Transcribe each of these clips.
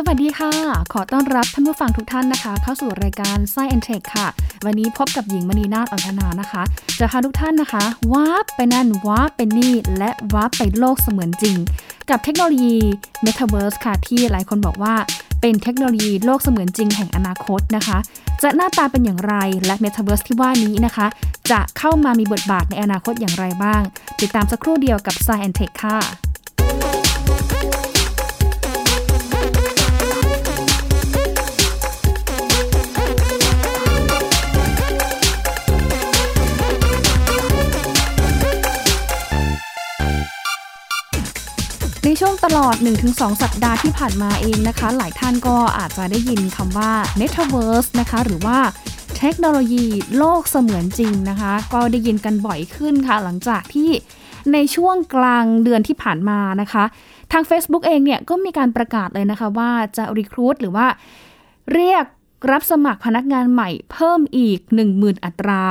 สวัสดีค่ะ ขอต้อนรับท่านผู้ฟังทุกท่านนะคะ เข้าสู่รายการ Science Tech ค่ะ วันนี้พบกับหญิงมณีนาฏอัญชนานะคะ จะพาทุกท่านนะคะวาร์ปไปนั่นวาร์ปไปนี่ และวาร์ปไปโลกเสมือนจริง กับเทคโนโลยี Metaverse ค่ะ ที่หลายคนบอกว่าเป็นเทคโนโลยีโลกเสมือนจริงแห่งอนาคตนะคะ จะหน้าตาเป็นอย่างไรและ Metaverse ที่ว่านี้นะคะ จะเข้ามามีบทบาทในอนาคตอย่างไรบ้าง ติดตามสักครู่เดียวกับ Science Tech ค่ะ ในช่วงตลอด 1-2 สัปดาห์ที่ผ่านมาเองนะคะ หลายท่านก็อาจจะได้ยินคำว่า Metaverse นะคะ หรือว่าเทคโนโลยีโลกเสมือนจริงนะคะ ก็ได้ยินกันบ่อยขึ้นค่ะ หลังจากที่ในช่วงกลางเดือนที่ผ่านมานะคะ ทาง Facebook เองเนี่ยก็มีการประกาศเลยนะคะว่าจะรีครูดหรือว่าเรียก รับสมัครพนักงานใหม่เพิ่มอีก 10,000 อัตรา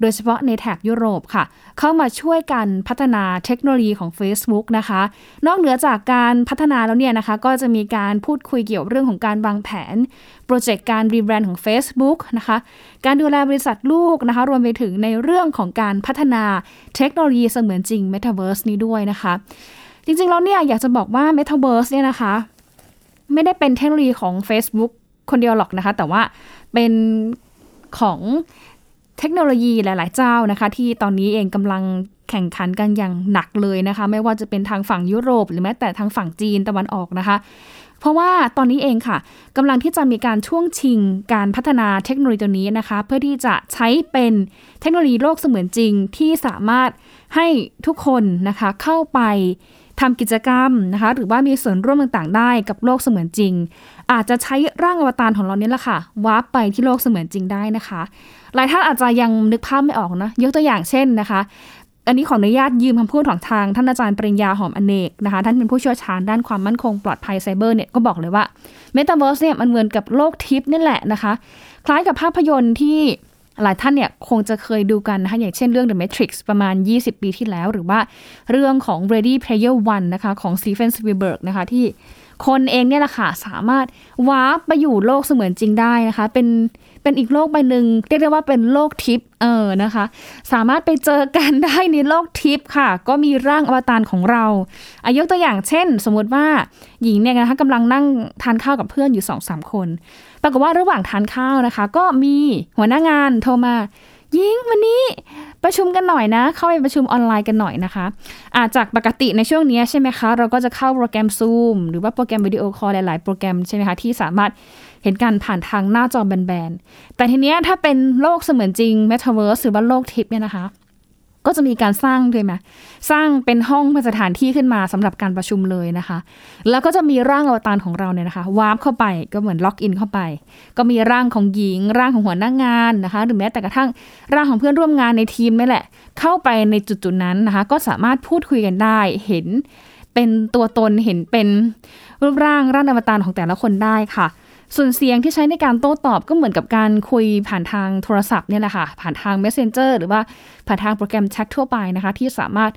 โดยเฉพาะในแถบยุโรปค่ะ เข้ามาช่วยกันพัฒนาเทคโนโลยีของ Facebook นะคะ นอกเหนือจากการพัฒนาแล้วเนี่ยนะคะ ก็จะมีการพูดคุยเกี่ยวเรื่องของการวางแผน โปรเจกต์การรีแบรนด์ของ Facebook นะคะ การดูแลบริษัทลูกนะคะ รวมไปถึงในเรื่องของการพัฒนาเทคโนโลยีเสมือนจริง Metaverse นี้ด้วยนะคะ จริงๆแล้วเนี่ยอยากจะบอกว่า Metaverse เนี่ยนะคะ ไม่ได้เป็นเทคโนโลยีของ Facebook คนเดียวหรอกนะคะ แต่ว่าเป็นของเทคโนโลยีหลาย ๆ เจ้านะคะ ที่ตอนนี้เองกำลังแข่งขันกันอย่างหนักเลยนะคะ ไม่ว่าจะเป็นทางฝั่งยุโรป หรือแม้แต่ทางฝั่งจีนตะวันออกนะคะ เพราะว่าตอนนี้เองค่ะกำลังที่จะมีการช่วงชิงการพัฒนาเทคโนโลยีตัวนี้นะคะ เพื่อที่จะใช้เป็นเทคโนโลยีโลกเสมือนจริงที่สามารถให้ทุกคนนะคะเข้าไป ทำกิจกรรมนะคะ หรือว่ามีส่วนร่วมต่างๆ ได้กับโลกเสมือนจริง อาจจะใช้ร่างอวตารของเราเนี่ยแหละค่ะวาร์ปไปที่โลกเสมือนจริงได้นะคะ หลายท่านอาจจะยังนึกภาพไม่ออกนะยกตัวอย่างเช่นนะคะ อันนี้ขออนุญาตยืมคำพูดของทางท่านอาจารย์ปริญญาหอมเอนกนะคะ ท่านเป็นผู้เชี่ยวชาญด้านความมั่นคงปลอดภัยไซเบอร์เนี่ยก็บอกเลยว่าเมตาเวิร์สเนี่ยมันเหมือนกับโลกทิพย์นี่แหละนะคะ คล้ายกับภาพยนตร์ที่ หลายท่านเนี่ยคงจะเคยดูกันนะคะอย่างเช่นเรื่อง The Matrix ประมาณ 20 ปีที่แล้ว หรือว่าเรื่องของ Ready Player One นะคะของ Steven Spielberg นะคะที่ คนเองเนี่ยแหละค่ะสามารถวาร์ปไปอยู่โลกเสมือนจริงได้นะคะ เป็นเป็นอีกโลกใบหนึ่งเรียกได้ว่าเป็นโลกทิพย์เออนะคะ สามารถไปเจอกันได้ในโลกทิพย์ค่ะ ก็มีร่างอวตารของเราอายกตัวอย่างเช่น สมมติว่าหญิงเนี่ยนะคะกำลังนั่งทานข้าวกับเพื่อนอยู่สองสามคน ปรากฏว่าระหว่างทานข้าวนะคะ ก็มีหัวหน้างานโทรมายิงวันนี้ ประชุมกันหน่อยนะ เข้าไปประชุมออนไลน์กันหน่อยนะคะอาจากปกติในช่วงนี้ใช่ไหมคะ เราก็จะเข้าโปรแกรม Zoom หรือว่าโปรแกรมวิดีโอคอลหลาย ๆ โปรแกรมใช่ไหมคะ ที่สามารถเห็นกันผ่านทางหน้าจอแบนๆแต่ทีเนี้ยถ้าเป็นโลกเสมือนจริง Metaverse หรือว่าโลกทิพย์เนี่ยนะคะ ก็จะมีการสร้างด้วยไหมสร้างเป็นห้องเป็นสถานที่ขึ้นมาสำหรับการประชุมเลยนะคะ แล้วก็จะมีร่างอวตารของเราเนี่ยนะคะวาร์ปเข้าไปก็เหมือนล็อกอินเข้าไป ก็มีร่างของหญิง ร่างของหัวหน้างานนะคะ หรือแม้แต่กระทั่งร่างของเพื่อนร่วมงานในทีมนี่แหละ เข้าไปในจุดๆนั้นนะคะ ก็สามารถพูดคุยกันได้เห็นเป็นตัวตนเห็นเป็นรูปร่างร่างอวตารของแต่ละคนได้ค่ะ ส่วนเสียงที่ใช้ในการโต้ตอบก็เหมือนกับการคุยผ่านทางโทรศัพท์เนี่ยแหละค่ะ ผ่านทาง Messenger หรือว่าผ่านทางโปรแกรมแชททั่วไปนะคะ ที่สามารถ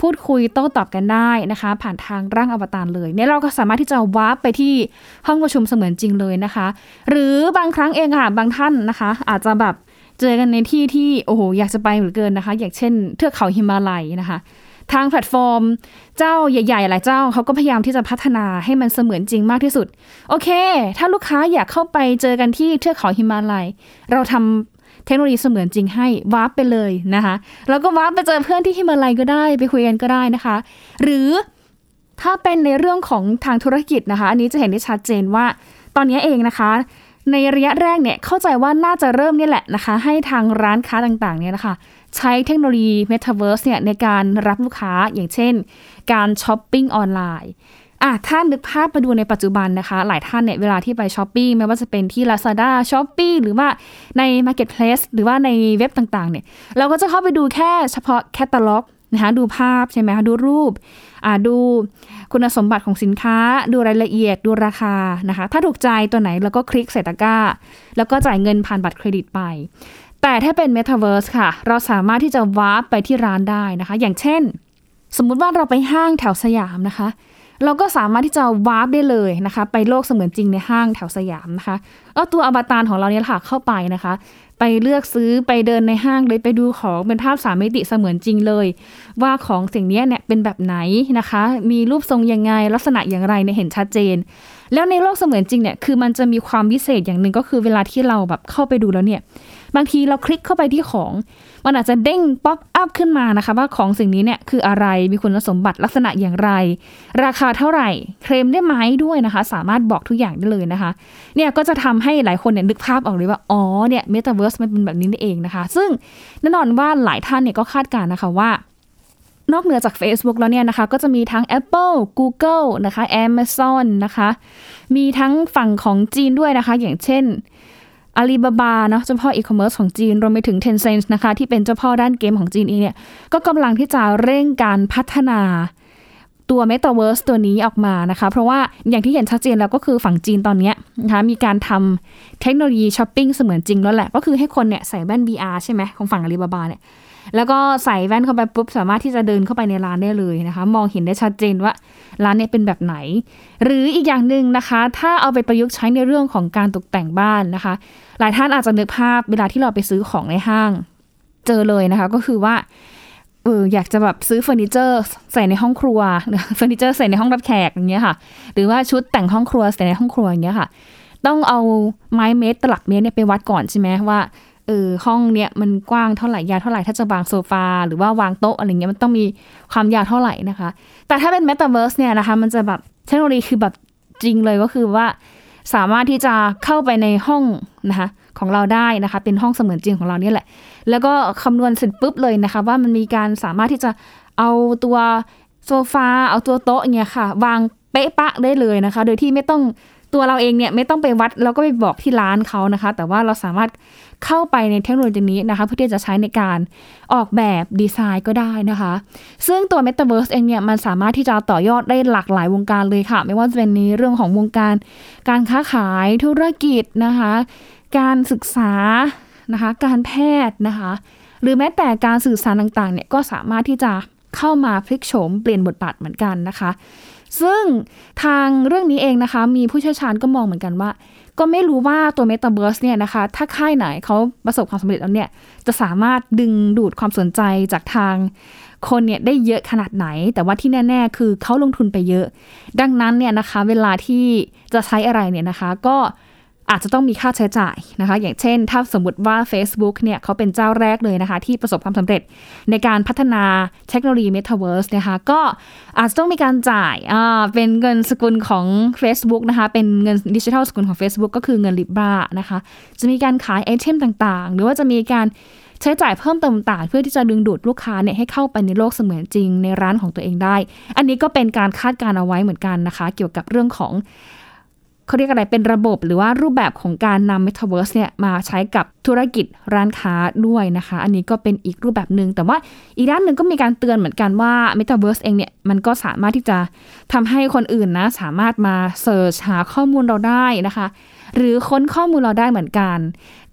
พูดคุยโต้ตอบกันได้นะคะ ผ่านทางร่างอวตารเลยเนี่ยเราก็สามารถที่จะวาร์ปไปที่ห้องประชุมเสมือนจริงเลยนะคะ หรือบางครั้งเองค่ะบางท่านนะคะ อาจจะแบบเจอกันในที่ที่โอ้โหอยากจะไปเหลือเกินนะคะ อย่างเช่นเทือกเขาหิมาลัยนะคะ ทางแพลตฟอร์ม เจ้าใหญ่ๆหลายเจ้าเขาก็พยายามที่จะพัฒนาให้มันเสมือนจริงมากที่สุด โอเค ถ้าลูกค้าอยากเข้าไปเจอกันที่เทือกเขาหิมาลัย เราทำเทคโนโลยีเสมือนจริงให้วาร์ปไปเลยนะคะแล้วก็วาร์ปไปเจอเพื่อนที่หิมาลัยก็ได้ไปคุยกันก็ได้นะคะ หรือถ้าเป็นในเรื่องของทางธุรกิจนะคะ อันนี้จะเห็นได้ชัดเจนว่า ตอนนี้เองนะคะ ในระยะแรกเนี่ยเข้าใจว่าน่าจะเริ่มนี่แหละนะคะ ให้ทางร้านค้าต่างๆเนี่ยนะคะ ใช้เทคโนโลยี Metaverse เนี่ยในการรับลูกค้าอย่างเช่น การช้อปปิ้งออนไลน์อะถ้านึกภาพมาดูในปัจจุบันนะคะ หลายท่านเนี่ยเวลาที่ไปช้อปปิ้งไม่ว่าจะเป็นที่ Lazada s h o p e e หรือว่าใน Marketplace หรือว่าในเว็บต่างๆเนี่ยเราก็จะเข้าไปดูแค่เฉพาะแคตตาล็อกนะคะดูภาพใช่ไหมคะดูรูปอ่าดูคุณสมบัติของสินค้า ดูรายละเอียดดูราคานะคะ ถ้าถูกใจตัวไหนแล้วก็คลิกใส่ตะกร้า แล้วก็จ่ายเงินผ่านบัตรเครดิตไป แต่ถ้าเป็น Metaverse ค่ะ เราสามารถที่จะวาร์ปไปที่ร้านได้นะคะ อย่างเช่น สมมุติว่าเราไปห้างแถวสยามนะคะ เราก็สามารถที่จะวาร์ปได้เลยนะคะ ไปโลกเสมือนจริงในห้างแถวสยามนะคะเอาตัวอวตารของเราเนี่ยค่ะเข้าไปนะคะ ไปเลือกซื้อไปเดินในห้างเลยไปดูของเป็นภาพสามมิติเสมือนจริงเลย ว่าของสิ่งนี้เนี่ยเป็นแบบไหนนะคะ มีรูปทรงยังไงลักษณะอย่างไรเนี่ยเห็นชัดเจน แล้วในโลกเสมือนจริงเนี่ยคือมันจะมีความพิเศษอย่างหนึ่งก็คือเวลาที่เราแบบเข้าไปดูแล้วเนี่ย บางทีเราคลิกเข้าไปที่ของ มันอาจจะเด้งป๊อปอัพขึ้นมานะคะ ว่าของสิ่งนี้เนี่ยคืออะไรมีคุณสมบัติลักษณะอย่างไร ราคาเท่าไหร่ เคลมได้ไหมด้วยนะคะ สามารถบอกทุกอย่างได้เลยนะคะ เนี่ยก็จะทำให้หลายคนเนี่ยนึกภาพออกเลยว่า อ๋อเนี่ยเมตาเวิร์สมันเป็นแบบนี้นี่เองนะคะ ซึ่งแน่นอนว่าหลายท่านเนี่ยก็คาดการณ์นะคะว่านอกเหนือจาก Facebook แล้วเนี่ยนะคะ ก็จะมีทั้ง Apple Google นะคะ Amazon นะคะ มีทั้งฝั่งของจีนด้วยนะคะ อย่างเช่น อาลีบาบาเนาะเจ้าพ่ออีคอมเมิร์ซของจีน รวมไปถึง Tencent นะคะที่เป็นเจ้าพ่อด้านเกมของจีนเองเนี่ยก็กำลังที่จะเร่งการพัฒนาตัวเมตาเวิร์สตัวนี้ออกมานะคะ เพราะว่าอย่างที่เห็นชัดเจนแล้วก็คือฝั่งจีนตอนนี้นะคะมีการทำเทคโนโลยีช้อปปิ้งเสมือนจริงแล้วแหละ ก็คือให้คนเนี่ยใส่แว่น VR ใช่ไหมของฝั่งอาลีบาบาเนี่ย แล้วก็ใส่แว่นเข้าไปปุ๊บสามารถที่จะเดินเข้าไปในร้านได้เลยนะคะ มองเห็นได้ชัดเจนว่าร้านนี้เป็นแบบไหน หรืออีกอย่างหนึ่งนะคะ ถ้าเอาไปประยุกต์ใช้ในเรื่องของการตกแต่งบ้านนะคะ หลายท่านอาจจะนึกภาพเวลาที่เราไปซื้อของในห้าง เจอเลยนะคะก็คือว่าเอออยากจะแบบซื้อเฟอร์นิเจอร์ใส่ในห้องครัวเฟอร์นิเจอร์ใส่ในห้องรับแขกอย่างเงี้ยค่ะ หรือว่าชุดแต่งห้องครัวใส่ในห้องครัวอย่างเงี้ยค่ะ ต้องเอาไม้เมตรตลับเมตรเนี่ยไปวัดก่อนใช่ไหมว่า เออห้องเนี้ยมันกว้างเท่าไหร่ยาวเท่าไหร่ถ้าจะวางโซฟาหรือว่าวางโต๊ะอะไรเงี้ยมันต้องมีความยาวเท่าไหร่นะคะ แต่ถ้าเป็น Metaverse เนี่ยนะคะมันจะแบบเทคโนโลยีคือแบบจริงเลยก็คือว่าสามารถที่จะเข้าไปในห้องนะคะของเราได้นะคะ เป็นห้องเสมือนจริงของเราเนี่ยแหละ แล้วก็คำนวณเสร็จปุ๊บเลยนะคะ ว่ามันมีการสามารถที่จะเอาตัวโซฟาเอาตัวโต๊ะเนี่ยค่ะ วางเป๊ะปะได้เลยนะคะ โดยที่ไม่ต้องตัวเราเองเนี่ยไม่ต้องไปวัดแล้วก็ไปบอกที่ร้านเขานะคะ แต่ว่าเราสามารถ เข้าไปในเทคโนโลยีนี้นะคะ เพื่อที่จะใช้ในการออกแบบดีไซน์ก็ได้นะคะ ซึ่งตัว Metaverse เองเนี่ยมันสามารถที่จะต่อยอดได้หลากหลายวงการเลยค่ะ ไม่ว่าจะเป็นในเรื่องของวงการ การค้าขายธุรกิจนะคะ การศึกษานะคะ การแพทย์นะคะ หรือแม้แต่การสื่อสารต่างๆเนี่ยก็สามารถที่จะเข้ามาพลิกโฉมเปลี่ยนบทบาทเหมือนกันนะคะ ซึ่งทางเรื่องนี้เองนะคะ มีผู้เชี่ยวชาญก็มองเหมือนกันว่า ก็ไม่รู้ว่าตัวเมตาเบิร์สเนี่ยนะคะ ถ้าค่ายไหนเขาประสบความสำเร็จแล้วเนี่ย จะสามารถดึงดูดความสนใจจากทางคนเนี่ยได้เยอะขนาดไหน แต่ว่าที่แน่ ๆ คือเขาลงทุนไปเยอะ ดังนั้นเนี่ยนะคะ เวลาที่จะใช้อะไรเนี่ยนะคะ ก็ อาจจะต้องมีค่าใช้จ่ายนะคะ อย่างเช่น ถ้าสมมติว่า Facebook เนี่ยเขาเป็นเจ้าแรกเลยนะคะ ที่ประสบความสำเร็จในการพัฒนาเทคโนโลยี Metaverse นะคะก็อาจจะต้องมีการจ่ายอ่าเป็นเงินสกุลของ Facebook นะคะ เป็นเงินดิจิทัลสกุลของ Facebook ก็คือเงิน Libra นะคะ จะมีการขายไอเทมต่างๆ หรือว่าจะมีการใช้จ่ายเพิ่มเติมต่างเพื่อที่จะดึงดูดลูกค้าเนี่ยให้เข้าไปในโลกเสมือนจริงในร้านของตัวเองได้ อันนี้ก็เป็นการคาดการเอาไว้เหมือนกันนะคะ เกี่ยวกับเรื่องของ เขาเรียกอะไรเป็นระบบหรือว่ารูปแบบของการนำ Metaverse เนี่ยมาใช้กับธุรกิจร้านค้าด้วยนะคะ อันนี้ก็เป็นอีกรูปแบบหนึ่งแต่ว่าอีกด้านหนึ่งก็มีการเตือนเหมือนกันว่า Metaverse เองเนี่ยมันก็สามารถที่จะทำให้คนอื่นนะสามารถมาเสิร์ชหาข้อมูลเราได้นะคะ หรือค้นข้อมูลเราได้เหมือนกัน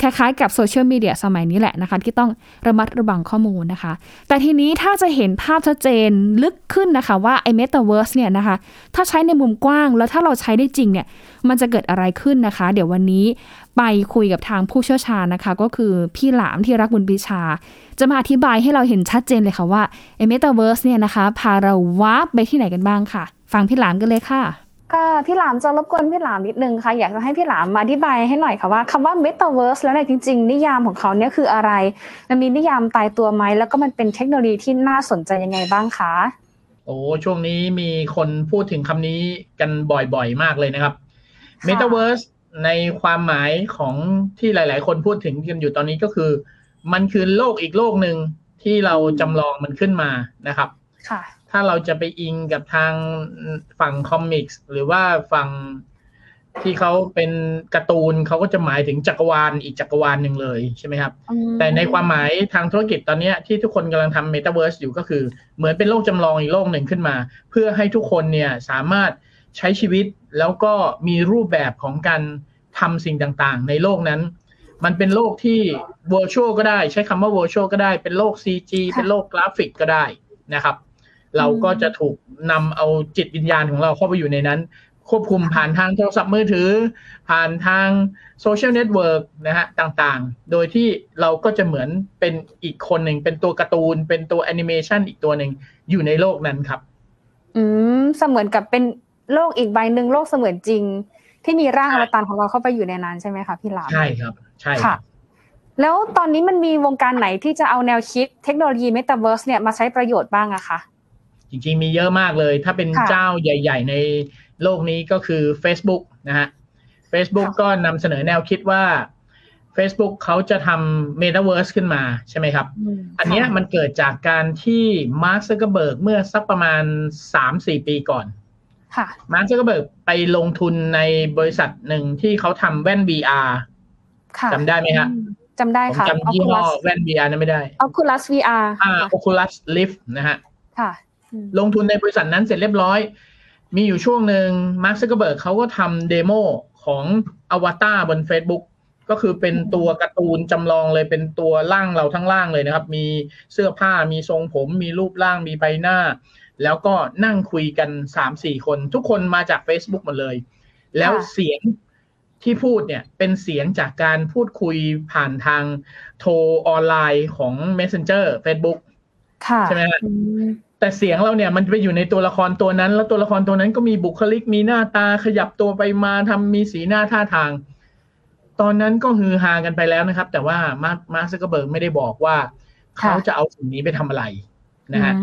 คล้ายๆ กับโซเชียลมีเดียสมัยนี้แหละนะคะ ที่ต้องระมัดระวังข้อมูลนะคะ แต่ทีนี้ถ้าจะเห็นภาพชัดเจนลึกขึ้นนะคะว่าไอ้ Metaverse เนี่ยนะคะ ถ้าใช้ในมุมกว้างแล้วถ้าเราใช้ได้จริงเนี่ยมันจะเกิดอะไรขึ้นนะคะ เดี๋ยววันนี้ไปคุยกับทางผู้เชี่ยวชาญนะคะ ก็คือพี่หลามที่รักบุญปิชา จะมาอธิบายให้เราเห็นชัดเจนเลยค่ะว่าไอ้ Metaverse เนี่ยนะคะ พาเราวาร์ปไปที่ไหนกันบ้างค่ะ ฟังพี่หลามกันเลยค่ะ ค่ะพี่หลามจะรบกวนพี่หลามนิดนึงค่ะ อยากจะให้พี่หลามมาอธิบายให้หน่อยค่ะว่าคำว่า Metaverse แล้วเนี่ยจริง ๆ นิยามของเขาเนี่ยคืออะไร มันมีนิยามตายตัวไหม แล้วก็มันเป็นเทคโนโลยีที่น่าสนใจยังไงบ้างคะ โอ้ช่วงนี้มีคนพูดถึงคำนี้กันบ่อยๆ มากเลยนะครับ Metaverse ในความหมายของที่หลาย ๆ คนพูดถึงกันอยู่ตอนนี้ก็คือ มันคือโลกอีกโลกหนึ่งที่เราจำลองมันขึ้นมานะครับ ค่ะ ถ้าเราจะไปอิงกับทางฝั่งคอมิกส์หรือว่าฝั่งที่เขาเป็นการ์ตูนเขาก็จะหมายถึงจักรวาลอีกจักรวาลหนึ่งเลยใช่ไหมครับ แต่ในความหมายทางธุรกิจตอนนี้ที่ทุกคนกำลังทำเมตาเวิร์สอยู่ก็คือ เหมือนเป็นโลกจำลองอีกโลกหนึ่งขึ้นมา เพื่อให้ทุกคนเนี่ยสามารถใช้ชีวิตแล้วก็มีรูปแบบของการทำสิ่งต่างๆ ในโลกนั้น มันเป็นโลกที่ virtual ก็ได้ ใช้คำว่า virtual ก็ได้ เป็นโลก CG เป็นโลกกราฟิกก็ได้นะครับ เราก็จะถูกนำเอาจิตวิญญาณของเราเข้าไปอยู่ในนั้น ควบคุมผ่านทางโทรศัพท์มือถือ ผ่านทาง social network นะฮะต่างๆ โดยที่เราก็จะเหมือนเป็นอีกคนหนึ่ง เป็นตัวการ์ตูน เป็นตัวแอนิเมชันอีกตัวหนึ่งอยู่ในโลกนั้นครับ อืมเสมือนกับเป็นโลกอีกใบหนึ่งโลกเสมือนจริง ที่มีร่างอวตารของเราเข้าไปอยู่ในนั้นใช่ไหมคะพี่หลามใช่ครับ ใช่ค่ะแล้วตอนนี้มันมีวงการไหนที่จะเอาแนวคิดเทคโนโลยีเมตาเวิร์สเนี่ยมาใช้ประโยชน์บ้างอะคะ จริงๆมีเยอะมากเลย ถ้าเป็นเจ้าใหญ่ ๆ ในโลกนี้ก็คือ Facebook นะฮะ Facebook ก็นำเสนอแนวคิดว่า Facebook เขาจะทำ Metaverse ขึ้นมาใช่ไหมครับ อันนี้มันเกิดจากการที่มาร์คซักเกอร์เบิร์กเมื่อสักประมาณ 3-4 ปีก่อนมาร์คซักเกอร์เบิร์กไปลงทุนในบริษัทหนึ่งที่เขาทำแว่น VR จำได้ไหมฮะจำได้ค่ะจำยี่ห้อแว่น VR นั้นไม่ได้ Oculus VR อ่า Oculus Rift นะฮะค่ะ ลงทุนในบริษัทนั้นเสร็จเรียบร้อย มีอยู่ช่วงหนึ่งมาร์คซักเกอร์เบิร์กเขาก็ทำ demo ของอวตารบน Facebook ก็คือเป็นตัวการ์ตูนจำลองเลยเป็นตัวร่างเราทั้งร่างเลยนะครับ มีเสื้อผ้ามีทรงผม มีรูปร่างมีใบหน้า แล้วก็นั่งคุยกันสามสี่คน ทุกคนมาจาก Facebook หมดเลย แล้วเสียงที่พูดเนี่ยเป็นเสียงจากการพูดคุยผ่านทางโทรออนไลน์ของ Messenger Facebook ใช่ไหมฮะ แต่เสียงเราเนี่ยมันไปอยู่ในตัวละครตัวนั้น แล้วตัวละครตัวนั้นก็มีบุคลิกมีหน้าตาขยับตัวไปมาทำมีสีหน้าท่าทาง ตอนนั้นก็ฮือฮากันไปแล้วนะครับ แต่ว่ามาร์คมาร์คซักเกอร์เบิร์กไม่ได้บอกว่า เขาจะเอาสิ่งนี้ไปทำอะไรนะฮะ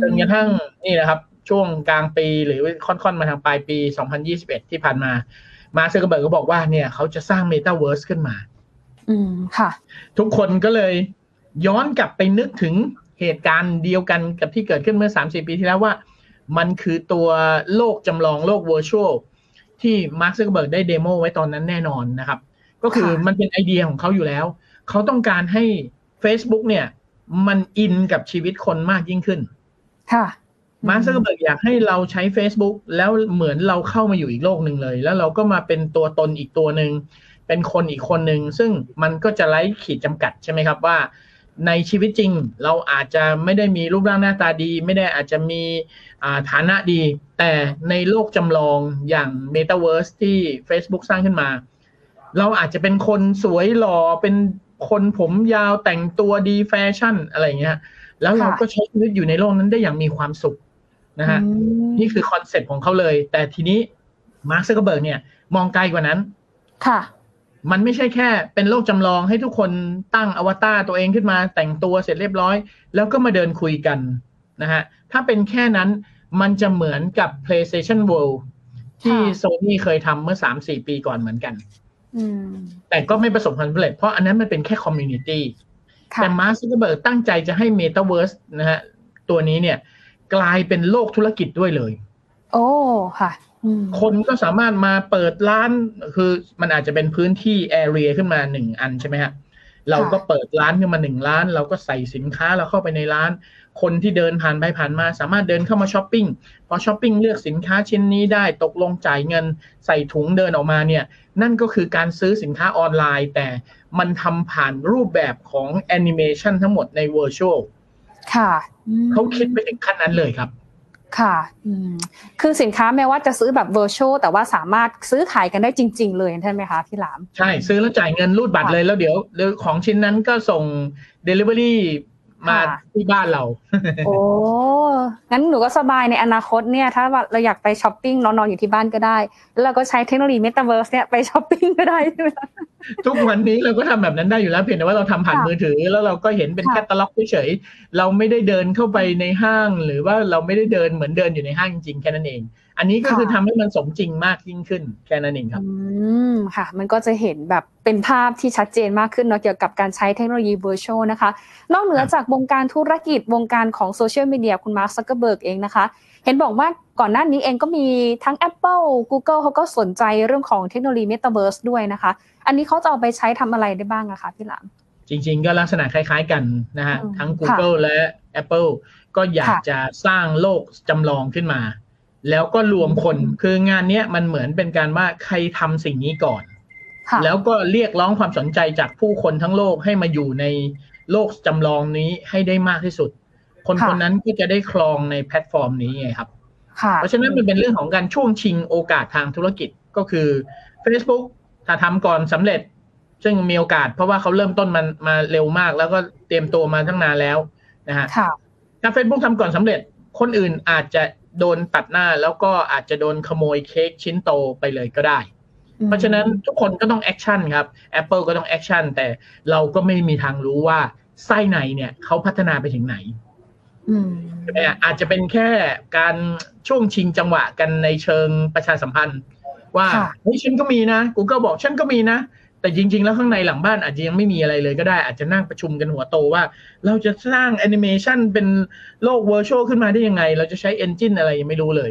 จนกระทั่งนี่นะครับ ช่วงกลางปีหรือค่อนๆมาทางปลายปี 2021 ที่ผ่านมา มาร์คซักเกอร์เบิร์กก็บอกว่าเนี่ยเขาจะสร้างเมตาเวิร์สขึ้นมา อืมค่ะ ทุกคนก็เลยย้อนกลับไปนึกถึง เหตุการณ์เดียวกันกับที่เกิดขึ้นเมื่อ3 4ปีที่แล้วว่า มันคือตัวโลกจำลองโลก virtual ที่มาร์คซักเกอร์เบิร์กได้ demo ไว้ตอนนั้นแน่นอนนะครับ ก็คือมันเป็นไอเดียของเขาอยู่แล้ว เขาต้องการให้ Facebook เนี่ย มันอินกับชีวิตคนมากยิ่งขึ้น ค่ะมาร์คซักเกอร์เบิร์กอยากให้เราใช้ Facebook แล้วเหมือนเราเข้ามาอยู่อีกโลกหนึ่งเลย แล้วเราก็มาเป็นตัวตนอีกตัวหนึ่งเป็นคนอีกคนหนึ่งซึ่งมันก็จะไร้ขีดจำกัดใช่ไหมครับว่า ในชีวิตจริง เราอาจจะไม่ได้มีรูปร่างหน้าตาดี ไม่ได้อาจจะมีฐานะดี แต่ในโลกจำลองอย่าง Metaverse ที่ Facebook สร้างขึ้นมา เราอาจจะเป็นคนสวยหล่อเป็นคนผมยาวแต่งตัวดีแฟชั่นอะไรเงี้ย แล้วเราก็ใช้ชีวิตอยู่ในโลกนั้นได้อย่างมีความสุขนะฮะนี่คือคอนเซ็ปต์ของเขาเลย แต่ทีนี้มาร์คซักเกอร์เบิร์กเนี่ย มองไกลกว่านั้นค่ะ มันไม่ใช่แค่เป็นโลกจำลองให้ทุกคนตั้งอวตารตัวเองขึ้นมาแต่งตัวเสร็จเรียบร้อย แล้วก็มาเดินคุยกันนะฮะถ้าเป็นแค่นั้นมันจะเหมือนกับ PlayStation World ที่โซนี่เคยทำเมื่อสามสี่ปีก่อนเหมือนกันแต่ก็ไม่ประสบความสำเร็จเพราะอันนั้นมันเป็นแค่ communityแต่มาร์คซักเกอร์เบิร์กตั้งใจจะให้ Metaverse นะฮะตัวนี้เนี่ย กลายเป็นโลกธุรกิจด้วยเลย โอ้ค่ะ คนก็สามารถมาเปิดร้าน คือมันอาจจะเป็นพื้นที่ area ขึ้นมาหนึ่งอันใช่ไหมฮะเราก็เปิดร้านขึ้นมาหนึ่งร้าน เราก็ใส่สินค้าเราเข้าไปในร้าน คนที่เดินผ่านไปผ่านมา สามารถเดินเข้ามาช้อปปิ้งพอช้อปปิ้งเลือกสินค้าชิ้นนี้ได้ตกลงจ่ายเงิน ใส่ถุงเดินออกมาเนี่ย นั่นก็คือการซื้อสินค้าออนไลน์ แต่มันทำผ่านรูปแบบของแอนิเมชันทั้งหมดใน virtualค่ะเขาคิดไปถึงขั้นนั้นเลยครับ ค่ะคือสินค้าแม้ว่าจะซื้อแบบ virtual แต่ว่าสามารถซื้อขายกันได้จริง ๆ เลยใช่ไหมคะพี่หลาม ใช่ ซื้อแล้วจ่ายเงินรูดบัตรเลยแล้วเดี๋ยวของชิ้นนั้นก็ส่ง Delivery มาที่บ้านเรา โอ้ งั้นหนูก็สบายในอนาคตเนี่ย ถ้าเราอยากไปช้อปปิ้งนอนๆอยู่ที่บ้านก็ได้ แล้วเราก็ใช้เทคโนโลยีเมตาเวิร์สเนี่ยไปช้อปปิ้งก็ได้ใช่ไหมทุกวันนี้เราก็ทำแบบนั้นได้อยู่แล้วเพียงแต่ว่าเราทำผ่านมือถือ แล้วเราก็เห็นเป็นแคตตาล็อกเฉยๆเราไม่ได้เดินเข้าไปในห้าง หรือว่าเราไม่ได้เดินเหมือนเดินอยู่ในห้างจริงๆแค่นั้นเอง อันนี้ก็คือทำให้มันสมจริงมากยิ่งขึ้นแค่นั้นเองครับ อืมค่ะ มันก็จะเห็นแบบเป็นภาพที่ชัดเจนมากขึ้นเนาะเกี่ยวกับการใช้เทคโนโลยี virtual นะคะ นอกเหนือจากวงการธุรกิจวงการของโซเชียลมีเดียคุณมาร์คซักเกอร์เบิร์กเองนะคะ เห็นบอกว่าก่อนหน้านี้เองก็มีทั้ง Apple Google เขาก็สนใจเรื่องของเทคโนโลยี Metaverse ด้วยนะคะ อันนี้เขาจะเอาไปใช้ทำอะไรได้บ้างอะคะพี่หลามจริง ๆ ก็ลักษณะคล้าย ๆ กันนะฮะทั้ง Google และ Apple ก็อยากจะสร้างโลกจำลองขึ้นมา แล้วก็รวมคนคืองานนี้มันเหมือนเป็นการว่าใครทำสิ่งนี้ก่อน แล้วก็เรียกร้องความสนใจจากผู้คนทั้งโลกให้มาอยู่ในโลกจำลองนี้ให้ได้มากที่สุด คนคนนั้นก็จะได้ครองในแพลตฟอร์มนี้ไงครับ เพราะฉะนั้นมันเป็นเรื่องของการช่วงชิงโอกาสทางธุรกิจก็คือ Facebook ถ้าทำก่อนสำเร็จ ซึ่งมีโอกาสเพราะว่าเขาเริ่มต้นมันมาเร็วมาก แล้วก็เตรียมตัวมาตั้งนานแล้วนะฮะถ้า Facebook ทำก่อนสำเร็จ คนอื่นอาจจะ โดนตัดหน้าแล้วก็อาจจะโดนขโมยเค้กชิ้นโตไปเลยก็ได้ เพราะฉะนั้นทุกคนก็ต้อง action ครับ Apple ก็ต้อง action แต่เราก็ไม่มีทางรู้ว่าไส้ในเนี่ยเขาพัฒนาไปถึงไหนใช่ไหมอาจจะเป็นแค่การช่วงชิงจังหวะกันในเชิงประชาสัมพันธ์ ว่าเฮ้ยฉันก็มีนะ Google บอกฉันก็มีนะ แต่จริง ๆ แล้วข้างในหลังบ้านอาจจะยังไม่มีอะไรเลยก็ได้อาจจะนั่งประชุมกันหัวโตว่า เราจะสร้างแอนิเมชันเป็นโลก virtual ขึ้นมาได้ยังไง เราจะใช้ engine อะไรยังไม่รู้เลย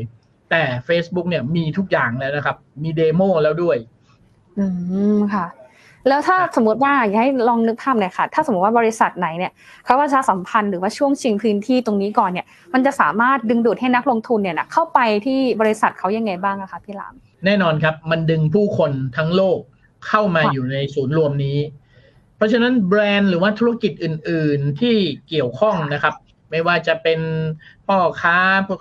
แต่ Facebook เนี่ยมีทุกอย่างแล้วนะครับ มีเดโมแล้วด้วย อืมค่ะแล้วถ้าสมมติว่าอยากให้ลองนึกภาพหน่อยค่ะ ถ้าสมมติว่าบริษัทไหนเนี่ยเขาว่าชาสัมพันธ์หรือว่าช่วงชิงพื้นที่ตรงนี้ก่อนเนี่ย มันจะสามารถดึงดูดให้นักลงทุนเนี่ยนะเข้าไปที่บริษัทเขายังไงบ้างอะคะพี่หลาม แน่นอนครับ มันดึงผู้คนทั้งโลก เข้ามาอยู่ในศูนย์รวมนี้ เพราะฉะนั้นแบรนด์หรือว่าธุรกิจอื่น ๆ ที่เกี่ยวข้องนะครับ ไม่ว่าจะเป็นพ่อค้า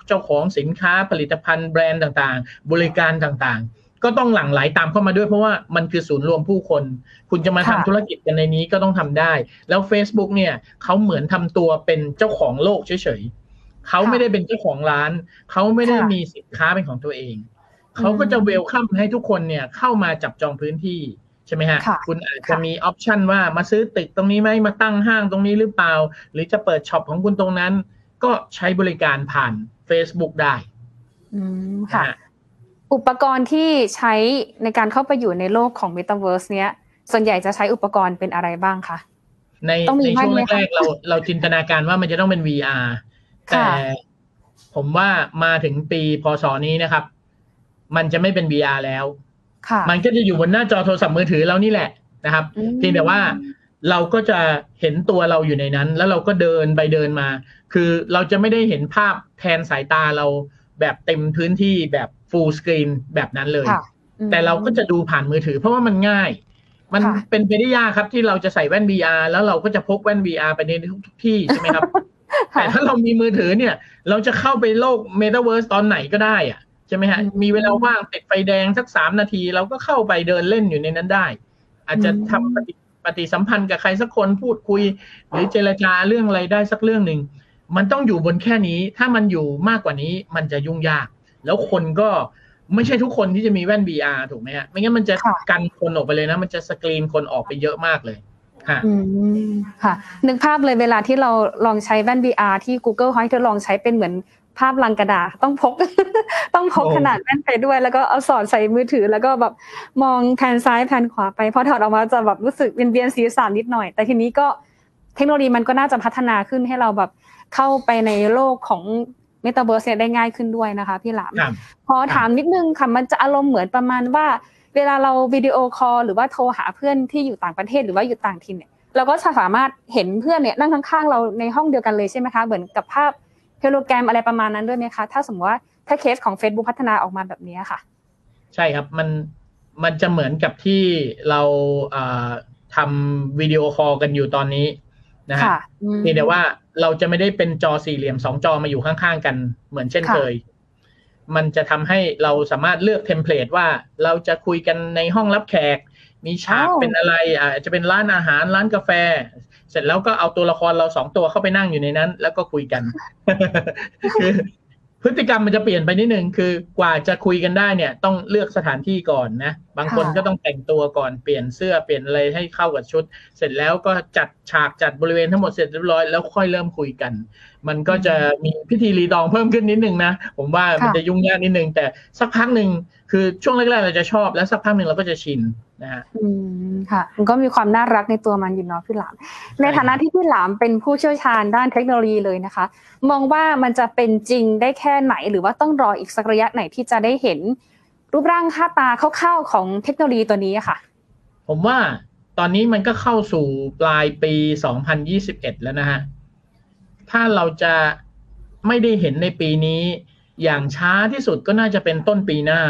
เจ้าของสินค้าผลิตภัณฑ์แบรนด์ต่างๆ บริการต่างๆ ก็ต้องหลั่งไหลตามเข้ามาด้วยเพราะว่ามันคือศูนย์รวมผู้คน คุณจะมาทำธุรกิจกันในนี้ก็ต้องทำได้ แล้ว Facebook เนี่ยเขาเหมือนทำตัวเป็นเจ้าของโลกเฉยๆเขาไม่ได้เป็นเจ้าของร้าน เขาไม่ได้มีสินค้าเป็นของตัวเอง เขาก็จะเวลคัมให้ทุกคนเนี่ยเข้ามาจับจองพื้นที่ใช่ไหมฮะ คุณอาจจะมีออปชันว่ามาซื้อตึกตรงนี้ไหมมาตั้งห้างตรงนี้หรือเปล่า หรือจะเปิดช็อปของคุณตรงนั้น ก็ใช้บริการผ่าน Facebook ได้อืมค่ะ อุปกรณ์ที่ใช้ในการเข้าไปอยู่ในโลกของ Metaverse เนี้ย ส่วนใหญ่จะใช้อุปกรณ์เป็นอะไรบ้างคะในในช่วงแรกๆเราเราจินตนาการว่ามันจะต้องเป็น VR แต่ผมว่ามาถึงปีพศนี้นะครับ มันจะไม่เป็น VR แล้ว มันก็จะอยู่บนหน้าจอโทรศัพท์มือถือเรานี่แหละนะครับ เพียงแต่ว่าเราก็จะเห็นตัวเราอยู่ในนั้น แล้วเราก็เดินไปเดินมา คือเราจะไม่ได้เห็นภาพแทนสายตาเราแบบเต็มพื้นที่แบบ full screen แบบนั้นเลย แต่เราก็จะดูผ่านมือถือ เพราะว่ามันง่าย มันเป็นไปได้ยากครับที่เราจะใส่แว่น VR แล้วเราก็จะพกแว่น VR ไปในทุกที่ใช่ไหมครับ แต่ถ้าเรามีมือถือเนี่ย เราจะเข้าไปโลกเมตาเวิร์สตอนไหนก็ได้อะ ใช่ไหมฮะ มีเวลาว่างติดไฟแดงสักสามนาที เราก็เข้าไปเดินเล่นอยู่ในนั้นได้ อาจจะทำปฏิปฏิสัมพันธ์กับใครสักคนพูดคุย หรือเจรจาเรื่องอะไรได้สักเรื่องหนึ่งมันต้องอยู่บนแค่นี้ ถ้ามันอยู่มากกว่านี้มันจะยุ่งยาก แล้วคนก็ไม่ใช่ทุกคนที่จะมีแว่น VR ถูกไหมฮะไม่งั้นมันจะกันคนออกไปเลยนะ มันจะสกรีนคนออกไปเยอะมากเลยค่ะค่ะนึกภาพเลยเวลาที่เราลองใช้แว่น VR ที่ Google ให้เธอลองใช้เป็นเหมือน ภาพลังกระดาษต้องพก ต้องพกขนาดแว่นไปด้วย แล้วก็เอาสอดใส่มือถือ แล้วก็แบบมองแพนซ้ายแพนขวาไปพอถอดออกมาจะแบบรู้สึกเวียนเวียนศีรษะนิดหน่อย แต่ทีนี้ก็เทคโนโลยีมันก็น่าจะพัฒนาขึ้นให้เราแบบเข้าไปในโลกของเมตาเวิร์สได้ง่ายขึ้นด้วยนะคะ พี่หลามขอถามนิดนึงค่ะมันจะอารมณ์เหมือนประมาณว่า เวลาเราวิดีโอคอลหรือว่าโทรหาเพื่อนที่อยู่ต่างประเทศหรือว่าอยู่ต่างถิ่นเนี่ยเราก็สามารถเห็นเพื่อนเนี่ยนั่งข้างๆเราในห้องเดียวกันเลยใช่ไหมคะเหมือนกับภาพเฮ โลแกรมอะไรประมาณนั้นด้วยไหมคะ ถ้าสมมติว่าถ้าเคสของ Facebook พัฒนาออกมาแบบนี้ค่ะ ใช่ครับมันมันจะเหมือนกับที่เราทำวิดีโอคอลกันอยู่ตอนนี้นะฮะเพียงแต่ว่าเราจะไม่ได้เป็นจอสี่เหลี่ยมสองจอมาอยู่ข้างๆกันเหมือนเช่นเคย มันจะทำให้เราสามารถเลือก template ว่าเราจะคุยกันในห้องรับแขก มีฉากเป็นอะไรอ่าจะเป็นร้านอาหารร้านกาแฟเส ร็จแล้วก็เอาตัวละครเราสองตัวเข้าไปนั่งอยู่ในนั้น แล้วก็คุยกันคือพฤติกรรมมันจะเปลี่ยนไปนิดนึงคือกว่าจะคุยกันได้เนี่ย ต้องเลือกสถานที่ก่อนนะ บางคนก็ต้องแต่งตัวก่อนเปลี่ยนเสื้อเปลี่ยนอะไรให้เข้ากับชุด เสร็จแล้วก็จัดฉากจัดบริเวณทั้งหมดเสร็จเรียบร้อยแล้วค่อยเริ่มคุยกัน มันก็จะมีพิธีรีดองเพิ่มขึ้นนิดนึงนะ ผมว่ามันจะยุ่งยากนิดนึง แต่สักพักหนึ่งคือช่วงแรกๆเราจะชอบแล้วสักพักหนึ่งเราก็จะชินนะฮะอืมค่ะ มันก็มีความน่ารักในตัวมันอยู่เนาะพี่หลาม ในฐานะที่พี่หลามเป็นผู้เชี่ยวชาญด้านเทคโนโลยีเลยนะคะ มองว่ามันจะเป็นจริงได้แค่ไหน หรือว่าต้องรออีกสักระยะไหนที่จะได้เห็น รูปร่างค่าตาคร่าวๆของเทคโนโลยีตัวนี้ค่ะ ผมว่าตอนนี้มันก็เข้าสู่ปลายปี 2021 แล้วนะฮะ ถ้าเราจะไม่ได้เห็นในปีนี้ อย่างช้าที่สุดก็น่าจะเป็นต้นปีหน้า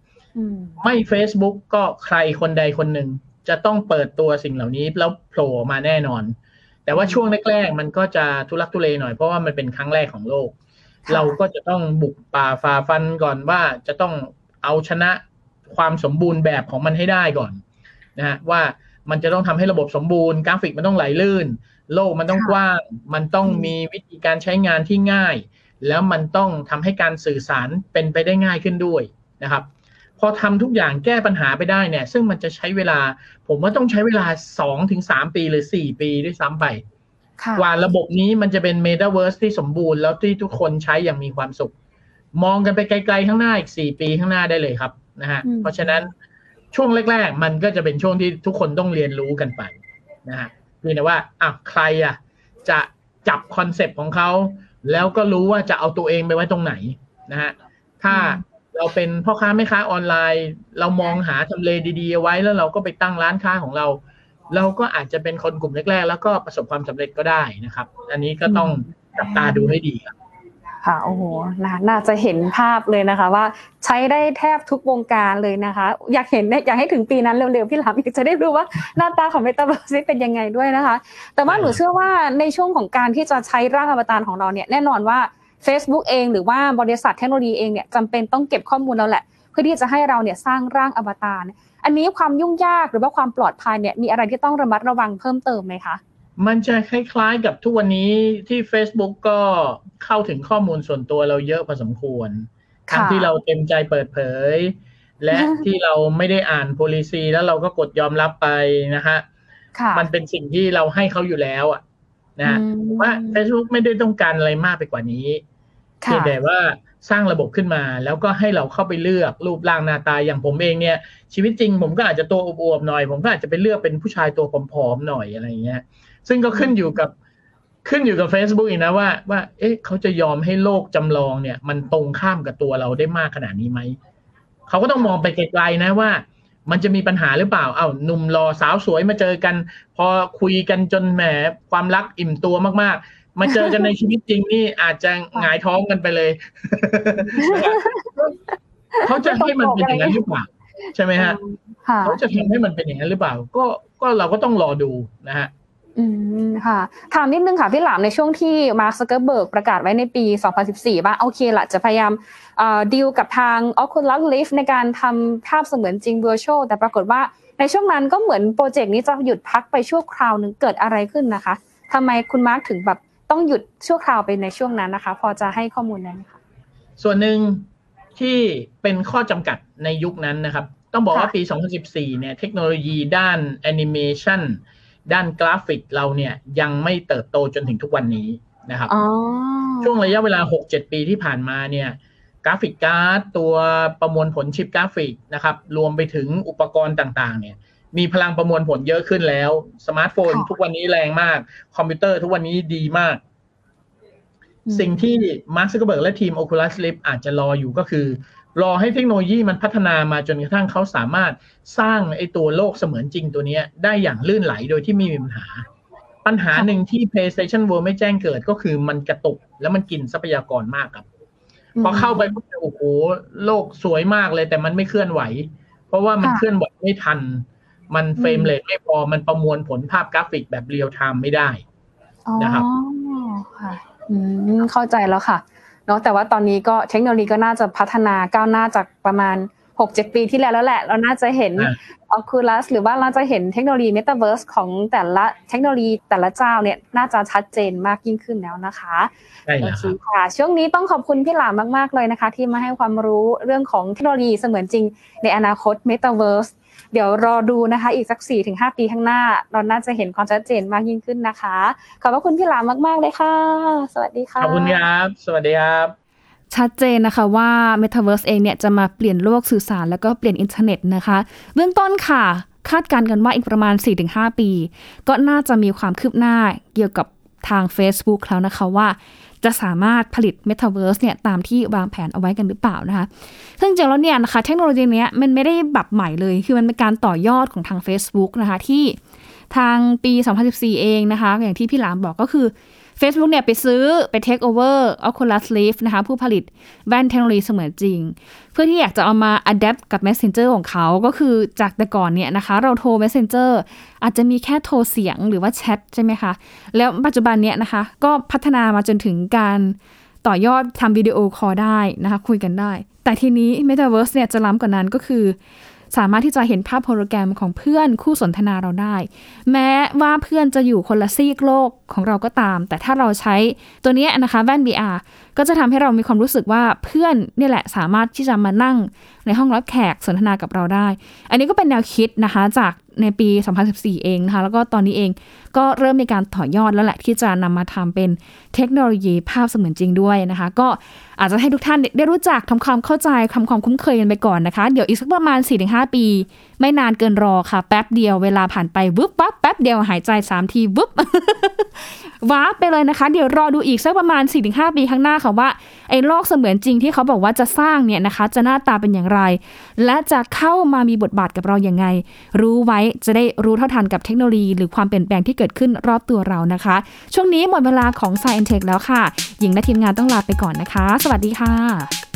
2022 ไม่ Facebook ก็ใครคนใดคนหนึ่ง จะต้องเปิดตัวสิ่งเหล่านี้แล้วโผล่มาแน่นอน แต่ว่าช่วงแรกๆ มันก็จะทุลักทุเลหน่อยเพราะว่ามันเป็นครั้งแรกของโลก เราก็จะต้องบุกป่าฝ่าฟันก่อนว่าจะต้องเอาชนะความสมบูรณ์แบบของมันให้ได้ก่อนนะฮะว่ามันจะต้องทำให้ระบบสมบูรณ์กราฟิกมันต้องไหลลื่น โลกมันต้องกว้าง มันต้องมีวิธีการใช้งานที่ง่าย แล้วมันต้องทำให้การสื่อสารเป็นไปได้ง่ายขึ้นด้วยนะครับ พอทำทุกอย่างแก้ปัญหาไปได้เนี่ย ซึ่งมันจะใช้เวลา ผมว่าต้องใช้เวลาสองถึงสามปีหรือสี่ปีด้วยซ้ำไป กว่าระบบนี้มันจะเป็นเมตาเวิร์สที่สมบูรณ์แล้วที่ทุกคนใช้อย่างมีความสุข มองกันไปไกลๆข้างหน้าอีกสี่ปีข้างหน้าได้เลยครับนะฮะเพราะฉะนั้นช่วงแรก ๆ มันก็จะเป็นช่วงที่ทุกคนต้องเรียนรู้กันไปนะฮะคือนะว่าอะใครอะจะจับ concept ของเขาแล้วก็รู้ว่าจะเอาตัวเองไปไว้ตรงไหนนะฮะถ้าเราเป็นพ่อค้าแม่ค้าออนไลน์ เรามองหาทำเลดีๆเอาไว้แล้วเราก็ไปตั้งร้านค้าของเรา เราก็อาจจะเป็นคนกลุ่มแรกๆ แล้วก็ประสบความสำเร็จก็ได้นะครับ อันนี้ก็ต้องจับตาดูให้ดีครับค่ะโอ้โหน่าจะเห็นภาพเลยนะคะ ว่าใช้ได้แทบทุกวงการเลยนะคะ อยากเห็นอยากให้ถึงปีนั้นเร็วๆพี่หลามจะได้รู้ว่าหน้าตาของเมตาเวิร์สเป็นยังไงด้วยนะคะ แต่ว่าหนูเชื่อว่าในช่วงของการที่จะใช้ร่างอวตารของเราเนี่ยแน่นอนว่า Facebook เองหรือว่าบริษัทเทคโนโลยีเองเนี่ยจำเป็นต้องเก็บข้อมูลเราแหละ เพื่อที่จะให้เราเนี่ยสร้างร่างอวตาร อันนี้ความยุ่งยากหรือว่าความปลอดภัยเนี่ยมีอะไรที่ต้องระมัดระวังเพิ่มเติมไหมคะมันจะคล้ายๆกับทุกวันนี้ที่ Facebook ก็เข้าถึงข้อมูลส่วนตัวเราเยอะพอสมควรทั้งที่เราเต็มใจเปิดเผย และที่เราไม่ได้อ่าน policy แล้วเราก็กดยอมรับไปนะฮะมันเป็นสิ่งที่เราให้เขาอยู่แล้วอะนะว่า Facebook ไม่ได้ต้องการอะไรมากไปกว่านี้เพียงแต่ว่า สร้างระบบขึ้นมา แล้วก็ให้เราเข้าไปเลือกรูปร่างหน้าตาอย่างผมเองเนี่ย ชีวิตจริงผมก็อาจจะตัวอวบๆหน่อย ผมก็อาจจะไปเลือกเป็นผู้ชายตัวผอมๆหน่อยอะไรเงี้ย ซึ่งก็ขึ้นอยู่กับขึ้นอยู่กับ Facebook อีกนะว่าว่า เอ๊ะเขาจะยอมให้โลกจำลองเนี่ย มันตรงข้ามกับตัวเราได้มากขนาดนี้ไหมเขาก็ต้องมองไปไกลๆนะว่า มันจะมีปัญหาหรือเปล่า เอา้าหนุ่มรอสาวสวยมาเจอกัน พอคุยกันจนแหมความรักอิ่มตัวมากๆ มาเจอกันในชีวิตจริงนี่อาจจะหงายท้องกันไปเลย เขาจะให้มันเป็นอย่างนั้นหรือเปล่าใช่ไหมฮะเขาจะทำให้มันเป็นอย่างนั้นหรือเปล่า ก็ก็เราก็ต้องรอดูนะฮะอืมค่ะถามนิดนึงค่ะพี่หลามในช่วงที่มาร์คซักเกอร์เบิร์กประกาศไว้ในปี 2014 ว่าโอเคละจะพยายามดีลกับทาง Oculus Rift ในการทำภาพเสมือนจริง virtual แต่ปรากฏว่าในช่วงนั้นก็เหมือน project นี้จะหยุดพักไปชั่วคราวหนึ่งเกิดอะไรขึ้นนะคะทำไมคุณมาร์คถึงแบบ ต้องหยุดชั่วคราวไปในช่วงนั้นนะคะ พอจะให้ข้อมูลได้ไหมคะส่วนหนึ่งที่เป็นข้อจำกัดในยุคนั้นนะครับ ต้องบอกว่าปี 2014 เนี่ย เทคโนโลยีด้านแอนิเมชันด้านกราฟิกเราเนี่ยยังไม่เติบโตจนถึงทุกวันนี้นะครับช่วงระยะเวลา 6-7 ปีที่ผ่านมาเนี่ย graphic card ตัวประมวลผลชิปกราฟิกนะครับ รวมไปถึงอุปกรณ์ต่างๆ เนี่ย มีพลังประมวลผลเยอะขึ้นแล้ว สมาร์ทโฟนทุกวันนี้แรงมาก คอมพิวเตอร์ทุกวันนี้ดีมาก สิ่งที่มาร์ค ซักเคอร์เบิร์กและทีม Oculus Rift อาจจะรออยู่ก็คือ รอให้เทคโนโลยีมันพัฒนามาจนกระทั่งเขาสามารถสร้างไอ้ตัวโลกเสมือนจริงตัวนี้ได้อย่างลื่นไหลโดยที่ไม่มีปัญหา ปัญหาหนึ่งที่ PlayStation World ไม่แจ้งเกิดก็คือมันกระตุกแล้วมันกินทรัพยากรมากครับพอเข้าไปปุ๊บโอ้โหโลกสวยมากเลย แต่มันไม่เคลื่อนไหว เพราะว่ามันเคลื่อนไหวไม่ทัน มัน frame rate ไม่พอมันประมวลผลภาพกราฟิกแบบ real-time ไม่ได้นะครับอ๋อค่ะเข้าใจแล้วค่ะเนาะแต่ว่าตอนนี้ก็เทคโนโลยีก็น่าจะพัฒนาก้าวหน้าจากประมาณ 6-7ปีที่แล้วแล้วแหละ เราน่าจะเห็น Oculus หรือว่าเราจะเห็นเทคโนโลยี Metaverse ของแต่ละเทคโนโลยีแต่ละเจ้าเนี่ยน่าจะชัดเจนมากยิ่งขึ้นแล้วนะคะใช่แล้วค่ะ ช่วงนี้ต้องขอบคุณพี่หลามมาก ๆ เลยนะคะ ที่มาให้ความรู้เรื่องของเทคโนโลยีเสมือนจริงในอนาคต Metaverse เดี๋ยวรอดูนะคะ อีกสักสี่ถึงห้าปีข้างหน้า เราน่าจะเห็นความชัดเจนมากยิ่งขึ้นนะคะ ขอบพระคุณพี่หลามมาก ๆ เลยค่ะ สวัสดีค่ะ ขอบคุณครับ สวัสดีครับ ชัดเจนนะคะว่า Metaverse เองเนี่ยจะมาเปลี่ยนโลกสื่อสาร แล้วก็เปลี่ยนอินเทอร์เน็ตนะคะ เบื้องต้นค่ะ คาดการณ์กันว่าอีกประมาณ 4-5 ปี ก็น่าจะมีความคืบหน้าเกี่ยวกับทาง Facebook แล้วนะคะว่าจะสามารถผลิต Metaverse เนี่ยตามที่วางแผนเอาไว้กันหรือเปล่านะคะ ซึ่งจริงแล้วเนี่ยนะคะเทคโนโลยีนี้มันไม่ได้แบบใหม่เลย คือมันเป็นการต่อยอดของทาง Facebook นะคะที่ทางปี 2014 เองนะคะ อย่างที่พี่หลามบอกก็คือ Facebook เนี่ยไปซื้อไป take over Oculus Rift นะคะผู้ผลิตแว่นเทคโนโลยีเสมือนจริง เพื่อที่อยากจะเอามา adapt กับ Messenger ของเขา ก็คือจากแต่ก่อนเนี่ยนะคะเราโทร Messenger อาจจะมีแค่โทรเสียงหรือว่าแชทใช่ไหมคะ แล้วปัจจุบันเนี่ยนะคะ ก็พัฒนามาจนถึงการต่อยอดทำวิดีโอคอลได้นะคะคุยกันได้ แต่ทีนี้ Metaverse เนี่ยจะล้ำกว่านั้นก็คือ สามารถที่จะเห็นภาพโฮโลแกรมของเพื่อนคู่สนทนาเราได้ แม้ว่าเพื่อนจะอยู่คนละซีกโลกของเราก็ตาม แต่ถ้าเราใช้ตัวนี้นะคะแว่น VR ก็จะทำให้เรามีความรู้สึกว่าเพื่อนนี่แหละสามารถที่จะมานั่งในห้องรับแขกสนทนากับเราได้ อันนี้ก็เป็นแนวคิดนะคะจากในปี 2014 เองนะคะ แล้วก็ตอนนี้เองก็เริ่มมีการต่อยอดแล้วแหละที่จะนำมาทำเป็นเทคโนโลยีภาพเสมือนจริงด้วยนะคะ ก็อาจจะให้ทุกท่านได้รู้จักทำความเข้าใจทำความคุ้นเคยกันไปก่อนนะคะ เดี๋ยวอีกสักประมาณ 4-5 ปี ไม่นานเกินรอค่ะ แป๊บเดียวเวลาผ่านไปวึบปั๊บแป๊ บเดียวหายใจ 3 ทีวึบว้าไปเลยนะคะ เดี๋ยวรอดูอีกสักประมาณ 4-5 ปีข้างหน้าค่ะว่าไอ้โลกเสมือนจริงที่เขาบอกว่าจะสร้างเนี่ยนะคะ จะหน้าตาเป็นอย่างไร และจะเข้ามามีบทบาทกับเราอย่างไง รู้ไว้จะได้รู้เท่าทันกับเทคโนโลยี หรือความเปลี่ยนแปลงที่เกิดขึ้นรอบตัวเรานะคะ ช่วงนี้หมดเวลาของ Science Tech แล้วค่ะ หญิงและทีมงานต้องลาไปก่อนนะคะ สวัสดีค่ะ